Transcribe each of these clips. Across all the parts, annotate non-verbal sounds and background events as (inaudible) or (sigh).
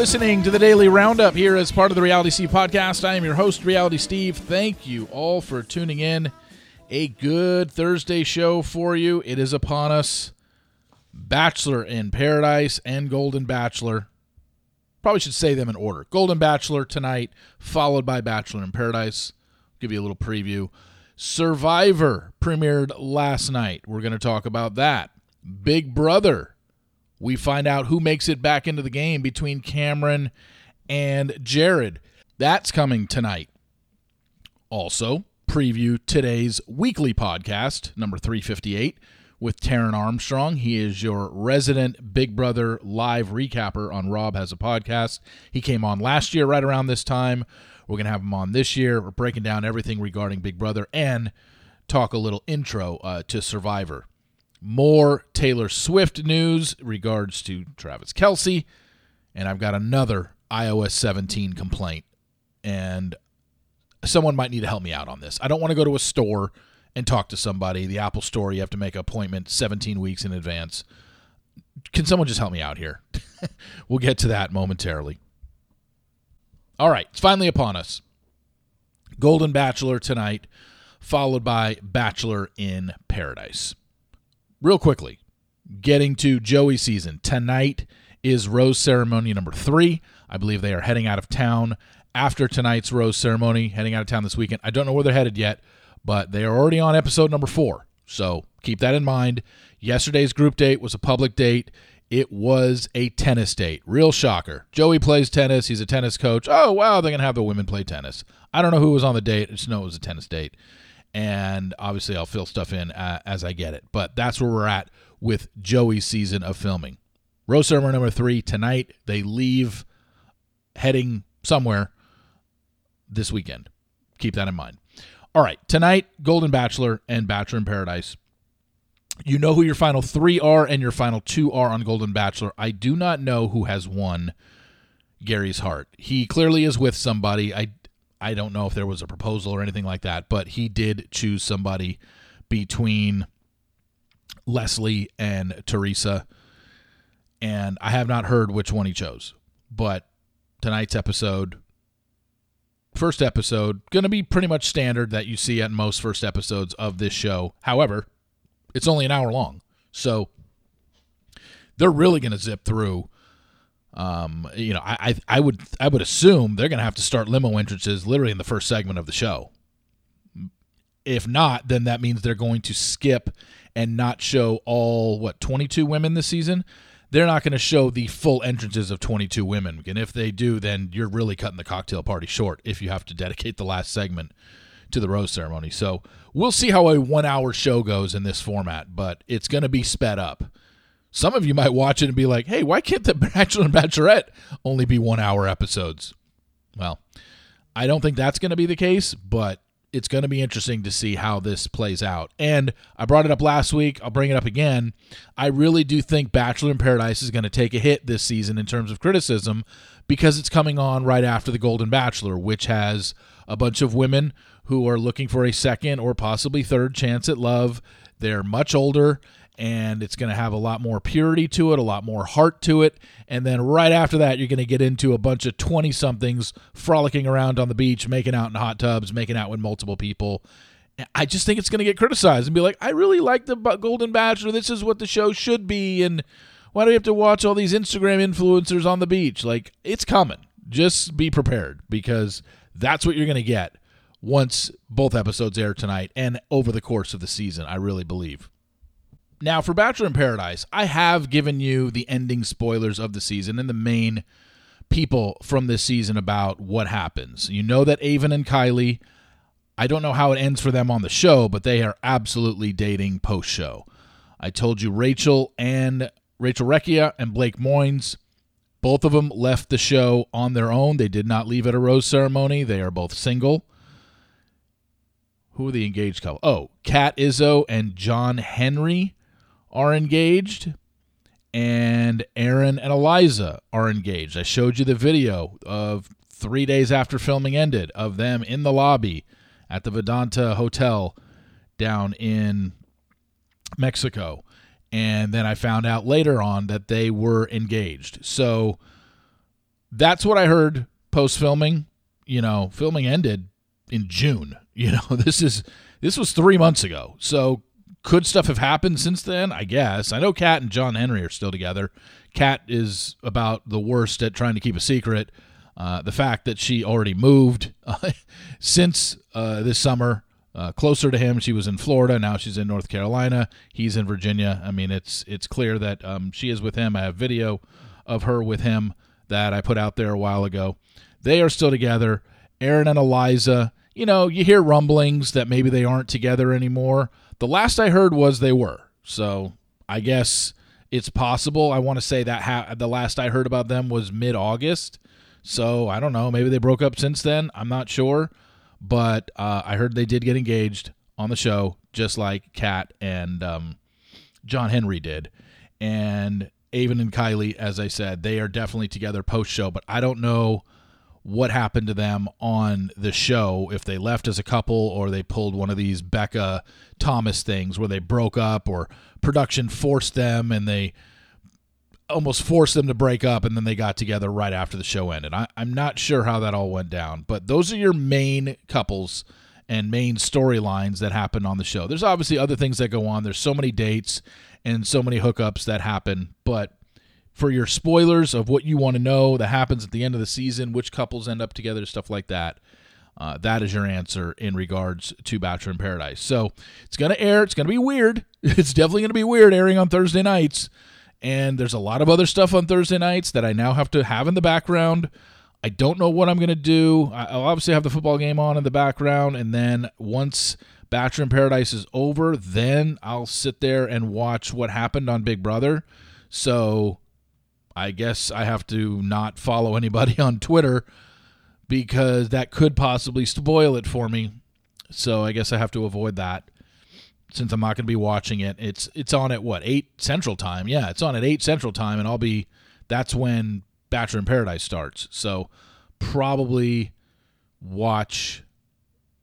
Listening to the Daily Roundup here as part of the Reality Steve podcast. I am your host, Reality Steve. Thank you all for tuning in. A good Thursday show for you. It is upon us. Bachelor in Paradise and Golden Bachelor. Probably should say them in order. Golden Bachelor tonight, followed by Bachelor in Paradise. give you a little preview. Survivor premiered last night. We're going to talk about that. Big Brother we find out who makes it back into the game between Cameron and Jared. That's coming tonight. Also, preview today's weekly podcast, number 358, with Taran Armstrong. He is your resident Big Brother live recapper on Rob Has a Podcast. He came on last year, right around this time. We're going to have him on this year. We're breaking down everything regarding Big Brother and talk a little intro uh, to Survivor more Taylor Swift news regards to Travis Kelce, and I've got another iOS 17 complaint. And someone might need to help me out on this. I don't want to go to a store and talk to somebody. The Apple store, you have to make an appointment 17 weeks in advance. Can someone just help me out here? (laughs) we'll get to that momentarily. All right, it's finally upon us. Golden Bachelor tonight, followed by Bachelor in Paradise real quickly, getting to Joey season tonight is rose ceremony number three. I believe they are heading out of town after tonight's rose ceremony, heading out of town this weekend. I don't know where they're headed yet, but they are already on episode number four. So keep that in mind. Yesterday's group date was a public date. It was a tennis date. Real shocker. Joey plays tennis. He's a tennis coach. Oh, wow, they're going to have the women play tennis. I don't know who was on the date. I just know it was a tennis date and obviously I'll fill stuff in uh, as I get it. But that's where we're at with Joey's season of filming. Rose ceremony number three tonight. They leave heading somewhere this weekend. Keep that in mind. All right, tonight, Golden Bachelor and Bachelor in Paradise. You know who your final three are and your final two are on Golden Bachelor. I do not know who has won Gary's heart. He clearly is with somebody. I I don't know if there was a proposal or anything like that, but he did choose somebody between Leslie and Teresa. And I have not heard which one he chose. But tonight's episode, first episode, going to be pretty much standard that you see at most first episodes of this show. However, it's only an hour long. So they're really going to zip through um, you know, I, I I would I would assume they're going to have to start limo entrances literally in the first segment of the show. If not, then that means they're going to skip and not show all what 22 women this season. They're not going to show the full entrances of 22 women, and if they do, then you're really cutting the cocktail party short if you have to dedicate the last segment to the rose ceremony. So we'll see how a one-hour show goes in this format, but it's going to be sped up. Some of you might watch it and be like, hey, why can't The Bachelor and Bachelorette only be one hour episodes? Well, I don't think that's going to be the case, but it's going to be interesting to see how this plays out. And I brought it up last week. I'll bring it up again. I really do think Bachelor in Paradise is going to take a hit this season in terms of criticism because it's coming on right after The Golden Bachelor, which has a bunch of women who are looking for a second or possibly third chance at love. They're much older and it's going to have a lot more purity to it, a lot more heart to it. And then right after that, you're going to get into a bunch of 20 somethings frolicking around on the beach, making out in hot tubs, making out with multiple people. I just think it's going to get criticized and be like, I really like the Golden Bachelor. This is what the show should be. And why do we have to watch all these Instagram influencers on the beach? Like, it's coming. Just be prepared because that's what you're going to get once both episodes air tonight and over the course of the season, I really believe. Now, for Bachelor in Paradise, I have given you the ending spoilers of the season and the main people from this season about what happens. You know that Aven and Kylee, I don't know how it ends for them on the show, but they are absolutely dating post show. I told you Rachel and Rachel Recchia and Blake Moynes, both of them left the show on their own. They did not leave at a rose ceremony. They are both single. Who are the engaged couple? Oh, Kat Izzo and John Henry are engaged and Aaron and Eliza are engaged. I showed you the video of three days after filming ended of them in the lobby at the Vidanta Hotel down in Mexico. And then I found out later on that they were engaged. So that's what I heard post filming. You know, filming ended in June. (laughs) You know, this is this was three months ago. So could stuff have happened since then? I guess. I know Kat and John Henry are still together. Kat is about the worst at trying to keep a secret. Uh, the fact that she already moved uh, (laughs) since uh, this summer uh, closer to him. She was in Florida. Now she's in North Carolina. He's in Virginia. I mean, it's it's clear that um, she is with him. I have video of her with him that I put out there a while ago. They are still together. Aaron and Eliza. You know, you hear rumblings that maybe they aren't together anymore. The last I heard was they were. So I guess it's possible. I want to say that ha- the last I heard about them was mid August. So I don't know. Maybe they broke up since then. I'm not sure. But uh, I heard they did get engaged on the show, just like Kat and um, John Henry did. And Aven and Kylee, as I said, they are definitely together post show, but I don't know what happened to them on the show if they left as a couple or they pulled one of these Becca Thomas things where they broke up or production forced them and they almost forced them to break up and then they got together right after the show ended. I, am not sure how that all went down, but those are your main couples and main storylines that happen on the show. There's obviously other things that go on. There's so many dates and so many hookups that happen, but for your spoilers of what you want to know that happens at the end of the season, which couples end up together, stuff like that. Uh, that is your answer in regards to Bachelor in Paradise. So it's going to air. It's going to be weird. (laughs) It's definitely going to be weird airing on Thursday nights. And there's a lot of other stuff on Thursday nights that I now have to have in the background. I don't know what I'm going to do. I'll obviously have the football game on in the background. And then once Bachelor in Paradise is over, then I'll sit there and watch what happened on Big Brother. So I guess I have to not follow anybody (laughs) on Twitter because that could possibly spoil it for me. So I guess I have to avoid that since I'm not going to be watching it. It's it's on at what eight Central Time. Yeah, it's on at eight Central Time, and I'll be. That's when Bachelor in Paradise starts. So probably watch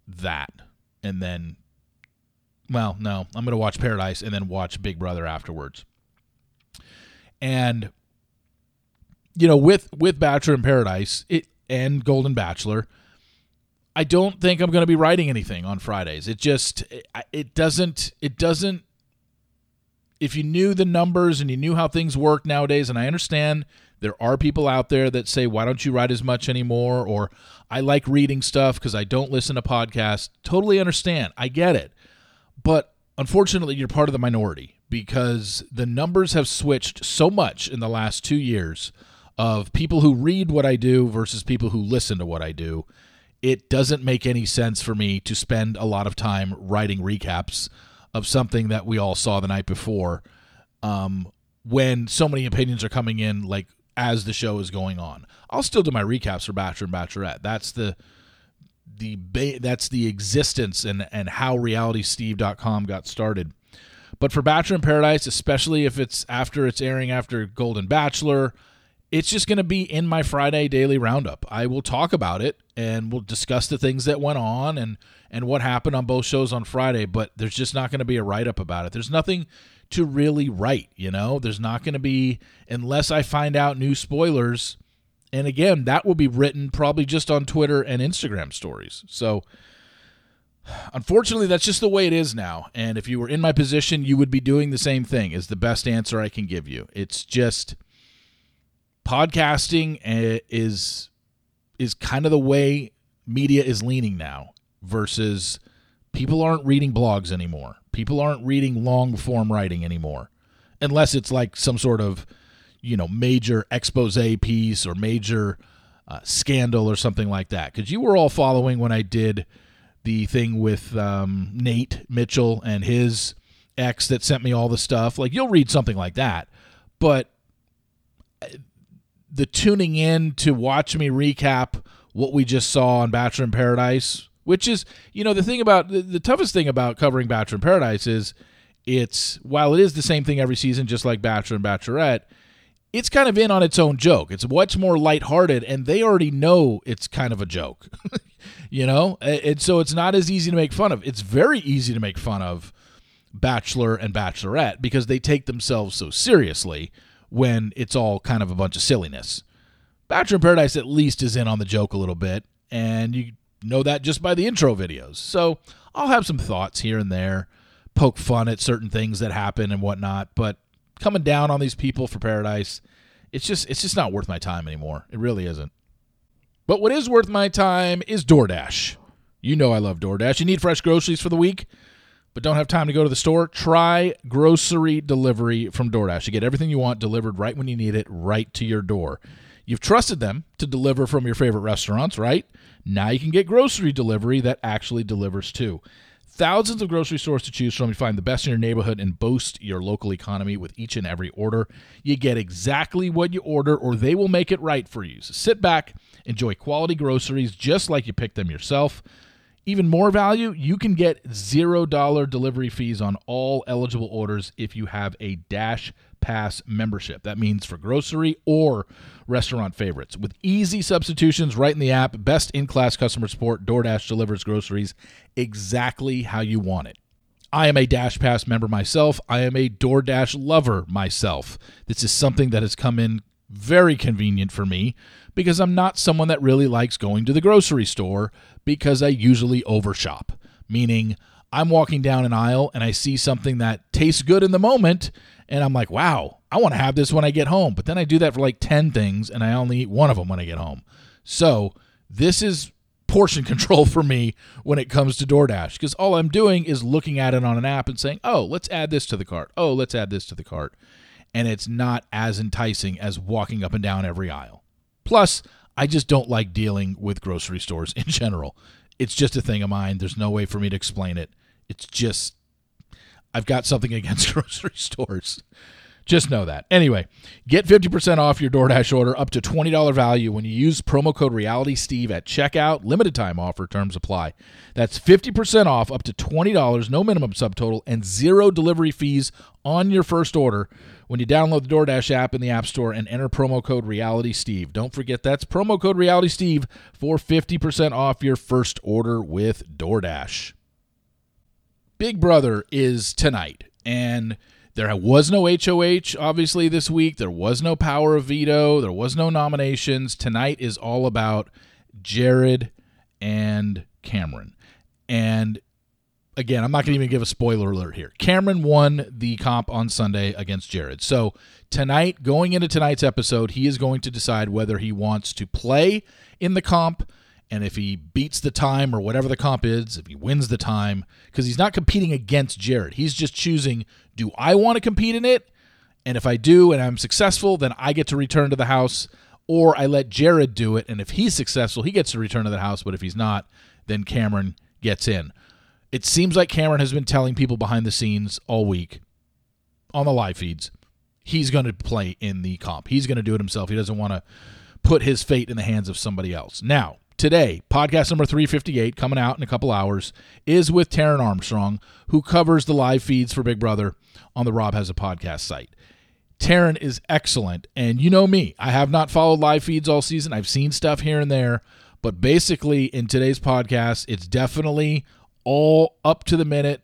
that, and then. Well, no, I'm going to watch Paradise and then watch Big Brother afterwards. And you know, with with Bachelor in Paradise it, and Golden Bachelor, I don't think I'm going to be writing anything on Fridays. It just it doesn't it doesn't if you knew the numbers and you knew how things work nowadays and I understand there are people out there that say why don't you write as much anymore or I like reading stuff cuz I don't listen to podcasts. Totally understand. I get it. But unfortunately you're part of the minority because the numbers have switched so much in the last 2 years of people who read what I do versus people who listen to what I do it doesn't make any sense for me to spend a lot of time writing recaps of something that we all saw the night before um, when so many opinions are coming in like as the show is going on. I'll still do my recaps for bachelor and bachelorette. That's the the ba- that's the existence and and how realitysteve.com got started. But for bachelor in paradise especially if it's after it's airing after golden bachelor it's just going to be in my Friday daily roundup. I will talk about it and we'll discuss the things that went on and and what happened on both shows on Friday, but there's just not going to be a write up about it. There's nothing to really write, you know? There's not going to be unless I find out new spoilers. And again, that will be written probably just on Twitter and Instagram stories. So unfortunately, that's just the way it is now. And if you were in my position, you would be doing the same thing. Is the best answer I can give you. It's just podcasting eh, is is kind of the way media is leaning now versus people aren't reading blogs anymore. People aren't reading long form writing anymore. Unless it's like some sort of, you know, major expose piece or major uh, scandal or something like that. Because you were all following when I did the thing with um, Nate Mitchell and his ex that sent me all the stuff. Like, you'll read something like that. But the tuning in to watch me recap what we just saw on Bachelor in Paradise, which is, you know, the thing about the, the toughest thing about covering Bachelor in Paradise is it's while it is the same thing every season, just like Bachelor and Bachelorette, it's kind of in on its own joke. It's what's more lighthearted, and they already know it's kind of a joke, (laughs) you know? And so it's not as easy to make fun of. It's very easy to make fun of Bachelor and Bachelorette because they take themselves so seriously when it's all kind of a bunch of silliness. Bachelor in Paradise at least is in on the joke a little bit, and you know that just by the intro videos. So I'll have some thoughts here and there, poke fun at certain things that happen and whatnot, but coming down on these people for Paradise, it's just it's just not worth my time anymore. It really isn't. But what is worth my time is DoorDash. You know I love DoorDash. You need fresh groceries for the week, but don't have time to go to the store? Try grocery delivery from DoorDash. You get everything you want delivered right when you need it, right to your door. You've trusted them to deliver from your favorite restaurants, right? Now you can get grocery delivery that actually delivers too. Thousands of grocery stores to choose from. You find the best in your neighborhood and boost your local economy with each and every order. You get exactly what you order, or they will make it right for you. So sit back, enjoy quality groceries just like you picked them yourself. Even more value, you can get $0 delivery fees on all eligible orders if you have a Dash Pass membership. That means for grocery or restaurant favorites. With easy substitutions right in the app, best in class customer support, DoorDash delivers groceries exactly how you want it. I am a Dash Pass member myself. I am a DoorDash lover myself. This is something that has come in very convenient for me because I'm not someone that really likes going to the grocery store because I usually overshop, meaning I'm walking down an aisle and I see something that tastes good in the moment and I'm like, wow, I want to have this when I get home. But then I do that for like 10 things and I only eat one of them when I get home. So this is portion (laughs) control for me when it comes to DoorDash because all I'm doing is looking at it on an app and saying, oh, let's add this to the cart. Oh, let's add this to the cart. And it's not as enticing as walking up and down every aisle. Plus, I just don't like dealing with grocery stores in general. It's just a thing of mine. There's no way for me to explain it. It's just I've got something (laughs) against (laughs) grocery stores. Just know that. Anyway, get 50% off your DoorDash order up to $20 value when you use promo code RealitySteve at checkout. Limited time offer, terms apply. That's 50% off up to $20, no minimum subtotal, and zero delivery fees on your first order when you download the DoorDash app in the App Store and enter promo code RealitySteve. Don't forget that's promo code RealitySteve for 50% off your first order with DoorDash. Big Brother is tonight, and there was no HOH, obviously, this week. There was no power of veto. There was no nominations. Tonight is all about Jared and Cameron. And again, I'm not going to even give a spoiler alert here. Cameron won the comp on Sunday against Jared. So tonight, going into tonight's episode, he is going to decide whether he wants to play in the comp and if he beats the time or whatever the comp is, if he wins the time, because he's not competing against Jared, he's just choosing do I want to compete in it? And if I do and I'm successful, then I get to return to the house, or I let Jared do it. And if he's successful, he gets to return to the house. But if he's not, then Cameron gets in. It seems like Cameron has been telling people behind the scenes all week on the live feeds he's going to play in the comp. He's going to do it himself. He doesn't want to put his fate in the hands of somebody else. Now, today, podcast number 358, coming out in a couple hours, is with Taran Armstrong, who covers the live feeds for Big Brother on the Rob Has a Podcast site. Taran is excellent, and you know me. I have not followed live feeds all season. I've seen stuff here and there, but basically in today's podcast, it's definitely all up to the minute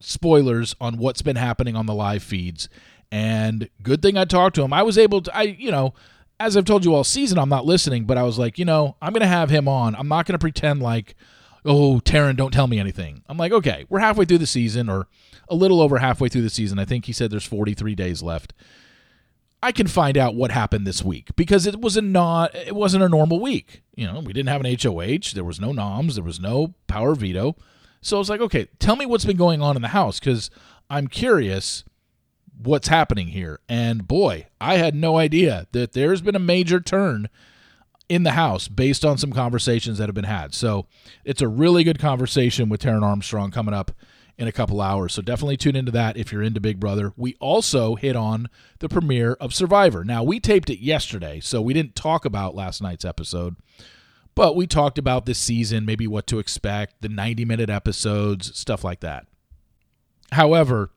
spoilers on what's been happening on the live feeds. And good thing I talked to him. I was able to, I, you know, as I've told you all season, I'm not listening, but I was like, you know, I'm going to have him on. I'm not going to pretend like, oh, Taran, don't tell me anything. I'm like, okay, we're halfway through the season or a little over halfway through the season. I think he said there's 43 days left. I can find out what happened this week because it was a not it wasn't a normal week. You know, we didn't have an HOH, there was no noms, there was no power veto. So I was like, okay, tell me what's been going on in the house because I'm curious what's happening here. And boy, I had no idea that there's been a major turn in the house based on some conversations that have been had. So it's a really good conversation with Taran Armstrong coming up in a couple hours. So definitely tune into that if you're into Big Brother. We also hit on the premiere of Survivor. Now, we taped it yesterday, so we didn't talk about last night's episode. But we talked about this season, maybe what to expect, the 90 minute episodes, stuff like that. However,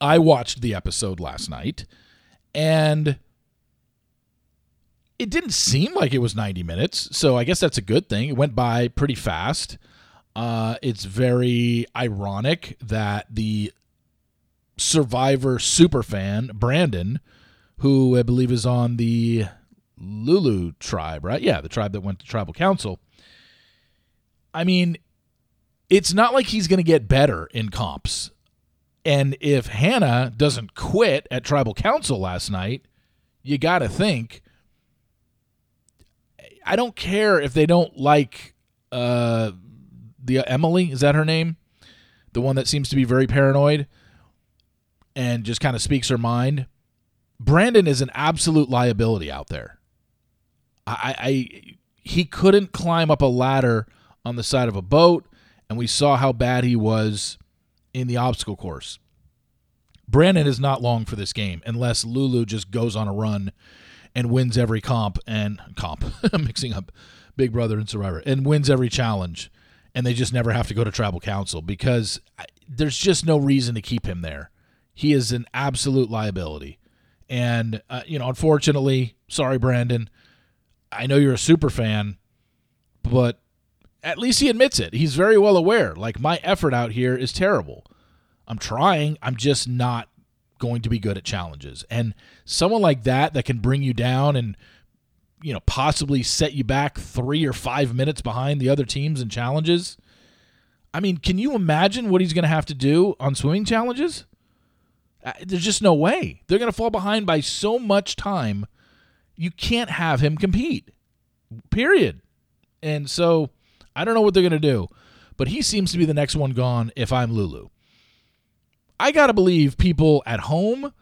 I watched the episode last night and it didn't seem like it was 90 minutes. So I guess that's a good thing. It went by pretty fast. Uh, it's very ironic that the Survivor super fan, Brandon, who I believe is on the Lulu tribe, right? Yeah, the tribe that went to tribal council. I mean, it's not like he's going to get better in comps. And if Hannah doesn't quit at tribal council last night, you got to think. I don't care if they don't like uh, the uh, Emily. Is that her name? The one that seems to be very paranoid and just kind of speaks her mind. Brandon is an absolute liability out there. I, I he couldn't climb up a ladder on the side of a boat, and we saw how bad he was in the obstacle course. Brandon is not long for this game unless Lulu just goes on a run and wins every comp and comp (laughs) mixing up Big Brother and Survivor and wins every challenge and they just never have to go to tribal council because there's just no reason to keep him there. He is an absolute liability. And uh, you know, unfortunately, sorry Brandon, I know you're a super fan, but at least he admits it. He's very well aware like my effort out here is terrible. I'm trying. I'm just not going to be good at challenges. And someone like that that can bring you down and you know possibly set you back 3 or 5 minutes behind the other teams in challenges. I mean, can you imagine what he's going to have to do on swimming challenges? Uh, there's just no way. They're going to fall behind by so much time. You can't have him compete. Period. And so I don't know what they're going to do, but he seems to be the next one gone if I'm Lulu. I got to believe people at home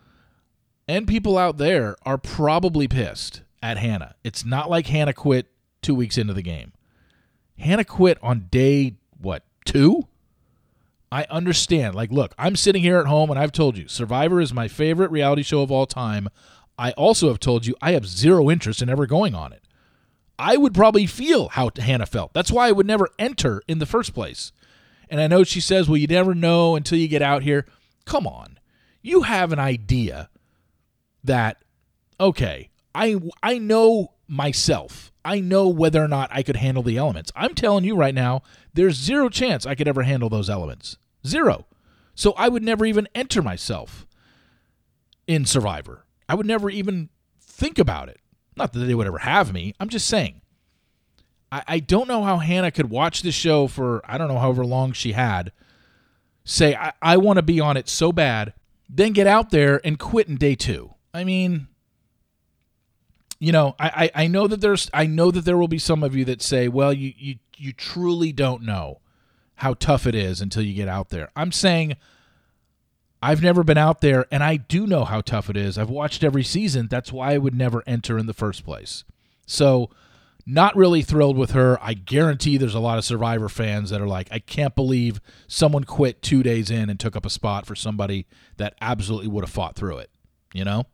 and people out there are probably pissed at Hannah. It's not like Hannah quit two weeks into the game. Hannah quit on day, what, two? I understand. Like, look, I'm sitting here at home and I've told you Survivor is my favorite reality show of all time. I also have told you I have zero interest in ever going on it. I would probably feel how Hannah felt. That's why I would never enter in the first place. And I know she says, well, you never know until you get out here. Come on. You have an idea that, okay, I, I know myself. I know whether or not I could handle the elements. I'm telling you right now, there's zero chance I could ever handle those elements. Zero. So I would never even enter myself in Survivor. I would never even think about it. Not that they would ever have me. I'm just saying. I, I don't know how Hannah could watch the show for I don't know however long she had say, I, I want to be on it so bad, then get out there and quit in day two. I mean, you know, I, I, I know that there's I know that there will be some of you that say, well, you, you you truly don't know how tough it is until you get out there. I'm saying I've never been out there and I do know how tough it is. I've watched every season. That's why I would never enter in the first place. So not really thrilled with her. I guarantee there's a lot of Survivor fans that are like, I can't believe someone quit two days in and took up a spot for somebody that absolutely would have fought through it, you know?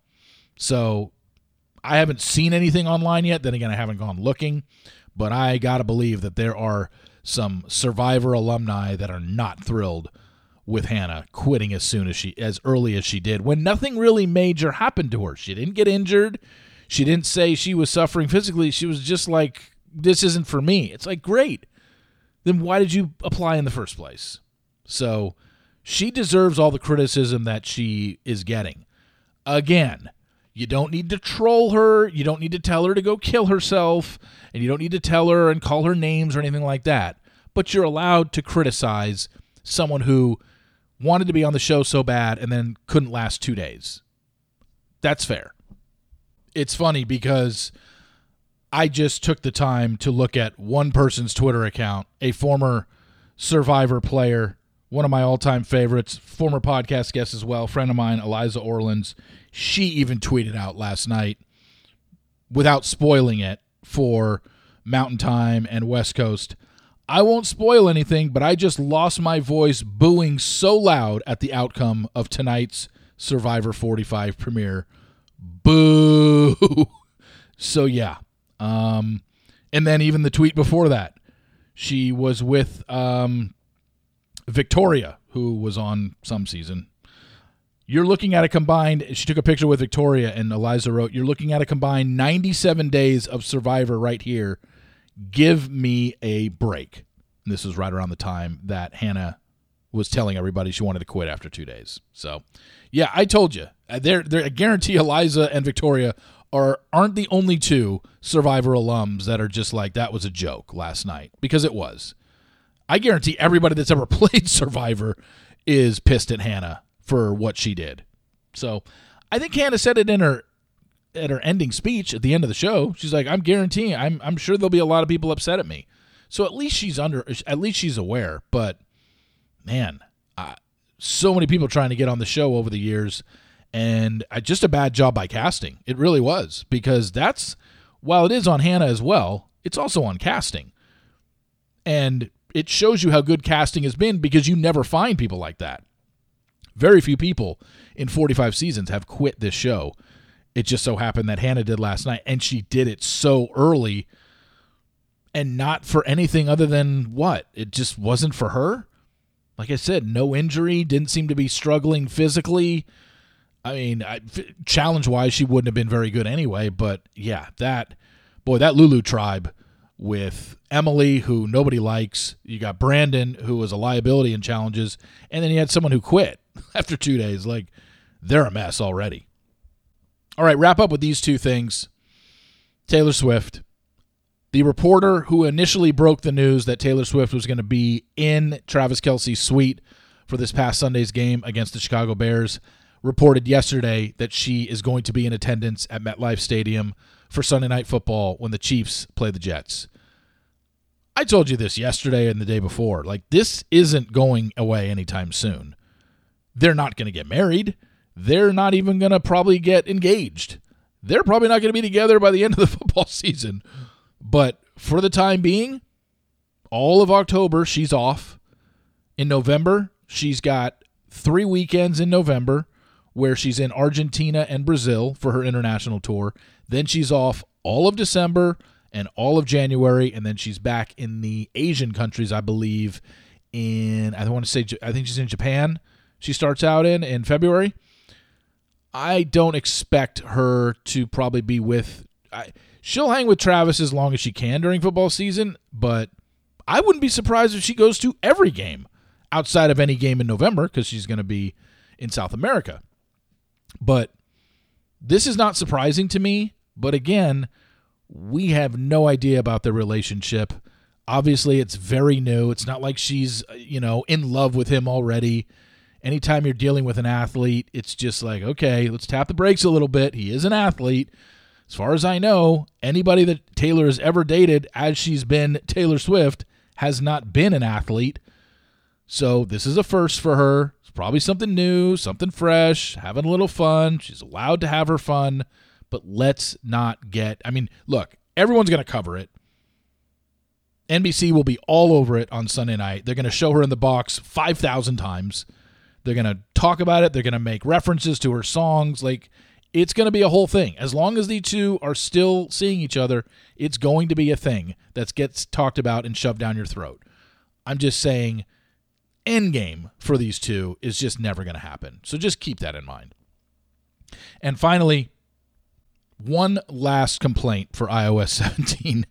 So I haven't seen anything online yet. Then again, I haven't gone looking, but I got to believe that there are some Survivor alumni that are not thrilled with Hannah quitting as soon as she, as early as she did, when nothing really major happened to her. She didn't get injured. She didn't say she was suffering physically. She was just like, this isn't for me. It's like, great. Then why did you apply in the first place? So she deserves all the criticism that she is getting. Again, you don't need to troll her. You don't need to tell her to go kill herself. And you don't need to tell her and call her names or anything like that. But you're allowed to criticize someone who wanted to be on the show so bad and then couldn't last two days. That's fair it's funny because I just took the time to look at one person's Twitter account, a former Survivor player, one of my all time favorites, former podcast guest as well, friend of mine, Eliza Orlins. She even tweeted out last night without spoiling it for Mountain Time and West Coast. I won't spoil anything, but I just lost my voice booing so loud at the outcome of tonight's Survivor 45 premiere Boo. (laughs) so yeah. Um, and then even the tweet before that, she was with um, Victoria, who was on some season. You're looking at a combined. She took a picture with Victoria, and Eliza wrote, "You're looking at a combined 97 days of Survivor right here. Give me a break." And this is right around the time that Hannah was telling everybody she wanted to quit after two days. So, yeah, I told you. Uh, they're, they're, I guarantee Eliza and Victoria are aren't the only two Survivor alums that are just like that was a joke last night because it was. I guarantee everybody that's ever (laughs) played Survivor is pissed at Hannah for what she did. So I think Hannah said it in her at her ending speech at the end of the show. She's like, I'm guaranteeing I'm I'm sure there'll be a lot of people upset at me. So at least she's under at least she's aware. But man, uh, so many people trying to get on the show over the years and uh, just a bad job by casting. It really was because that's while it is on Hannah as well, it's also on casting. And it shows you how good casting has been because you never find people like that. Very few people in 45 seasons have quit this show. It just so happened that Hannah did last night, and she did it so early and not for anything other than what? It just wasn't for her. Like I said, no injury, didn't seem to be struggling physically. I mean, challenge wise, she wouldn't have been very good anyway. But yeah, that boy, that Lulu tribe with Emily, who nobody likes. You got Brandon, who was a liability in challenges, and then you had someone who quit (laughs) after two days. Like they're a mess already. All right, wrap up with these two things. Taylor Swift, the reporter who initially broke the news that Taylor Swift was going to be in Travis Kelce's suite for this past Sunday's game against the Chicago Bears reported yesterday that she is going to be in attendance at MetLife Stadium for Sunday Night Football when the Chiefs play the Jets. I told you this yesterday and the day before. Like, this isn't going away anytime soon. They're not going to get married. They're not even going to probably get engaged. They're probably not going to be together by the end of the (laughs) football season. But for the time being, all of October, she's off. In November, she's got three weekends in November where she's in Argentina and Brazil for her international tour. Then she's off all of December and all of January, and then she's back in the Asian countries, I believe. In I want to say I think she's in Japan. She starts out in in February. I don't expect her to probably be with. I, she'll hang with Travis as long as she can during football season, but I wouldn't be surprised if she goes to every game outside of any game in November because she's going to be in South America. But this is not surprising to me. But again, we have no idea about their relationship. Obviously, it's very new. It's not like she's, you know, in love with him already. Anytime you're dealing with an athlete, it's just like, okay, let's tap the brakes a little bit. He is an athlete. As far as I know, anybody that Taylor has ever dated as she's been Taylor Swift has not been an athlete. So this is a first for her It's probably something new, something fresh, having a little fun. She's allowed to have her fun, but let's not get. I mean, look, everyone's going to cover it. NBC will be all over it on Sunday night. They're going to show her in the box 5,000 times. They're going to talk about it. They're going to make references to her songs. Like, it's going to be a whole thing. As long as the two are still seeing each other, it's going to be a thing that gets talked about and shoved down your throat. I'm just saying end game for these two is just never going to happen. So just keep that in mind. And finally, one last complaint for iOS (laughs) 17.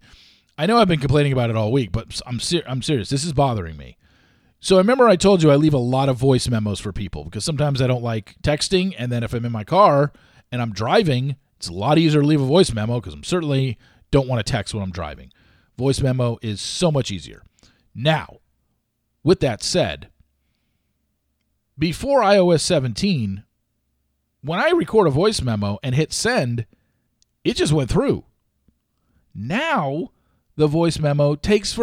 I know I've been complaining about it all week, but I'm ser- I'm serious. This is bothering me. So I remember I told you I leave a lot of voice memos for people because sometimes I don't like texting, and then if I'm in my car and I'm driving, it's a lot easier to leave a voice memo because I'm certainly don't want to text when I'm driving. Voice memo is so much easier. Now, with that said, before iOS 17, when I record a voice memo and hit send, it just went through. Now, the voice memo takes for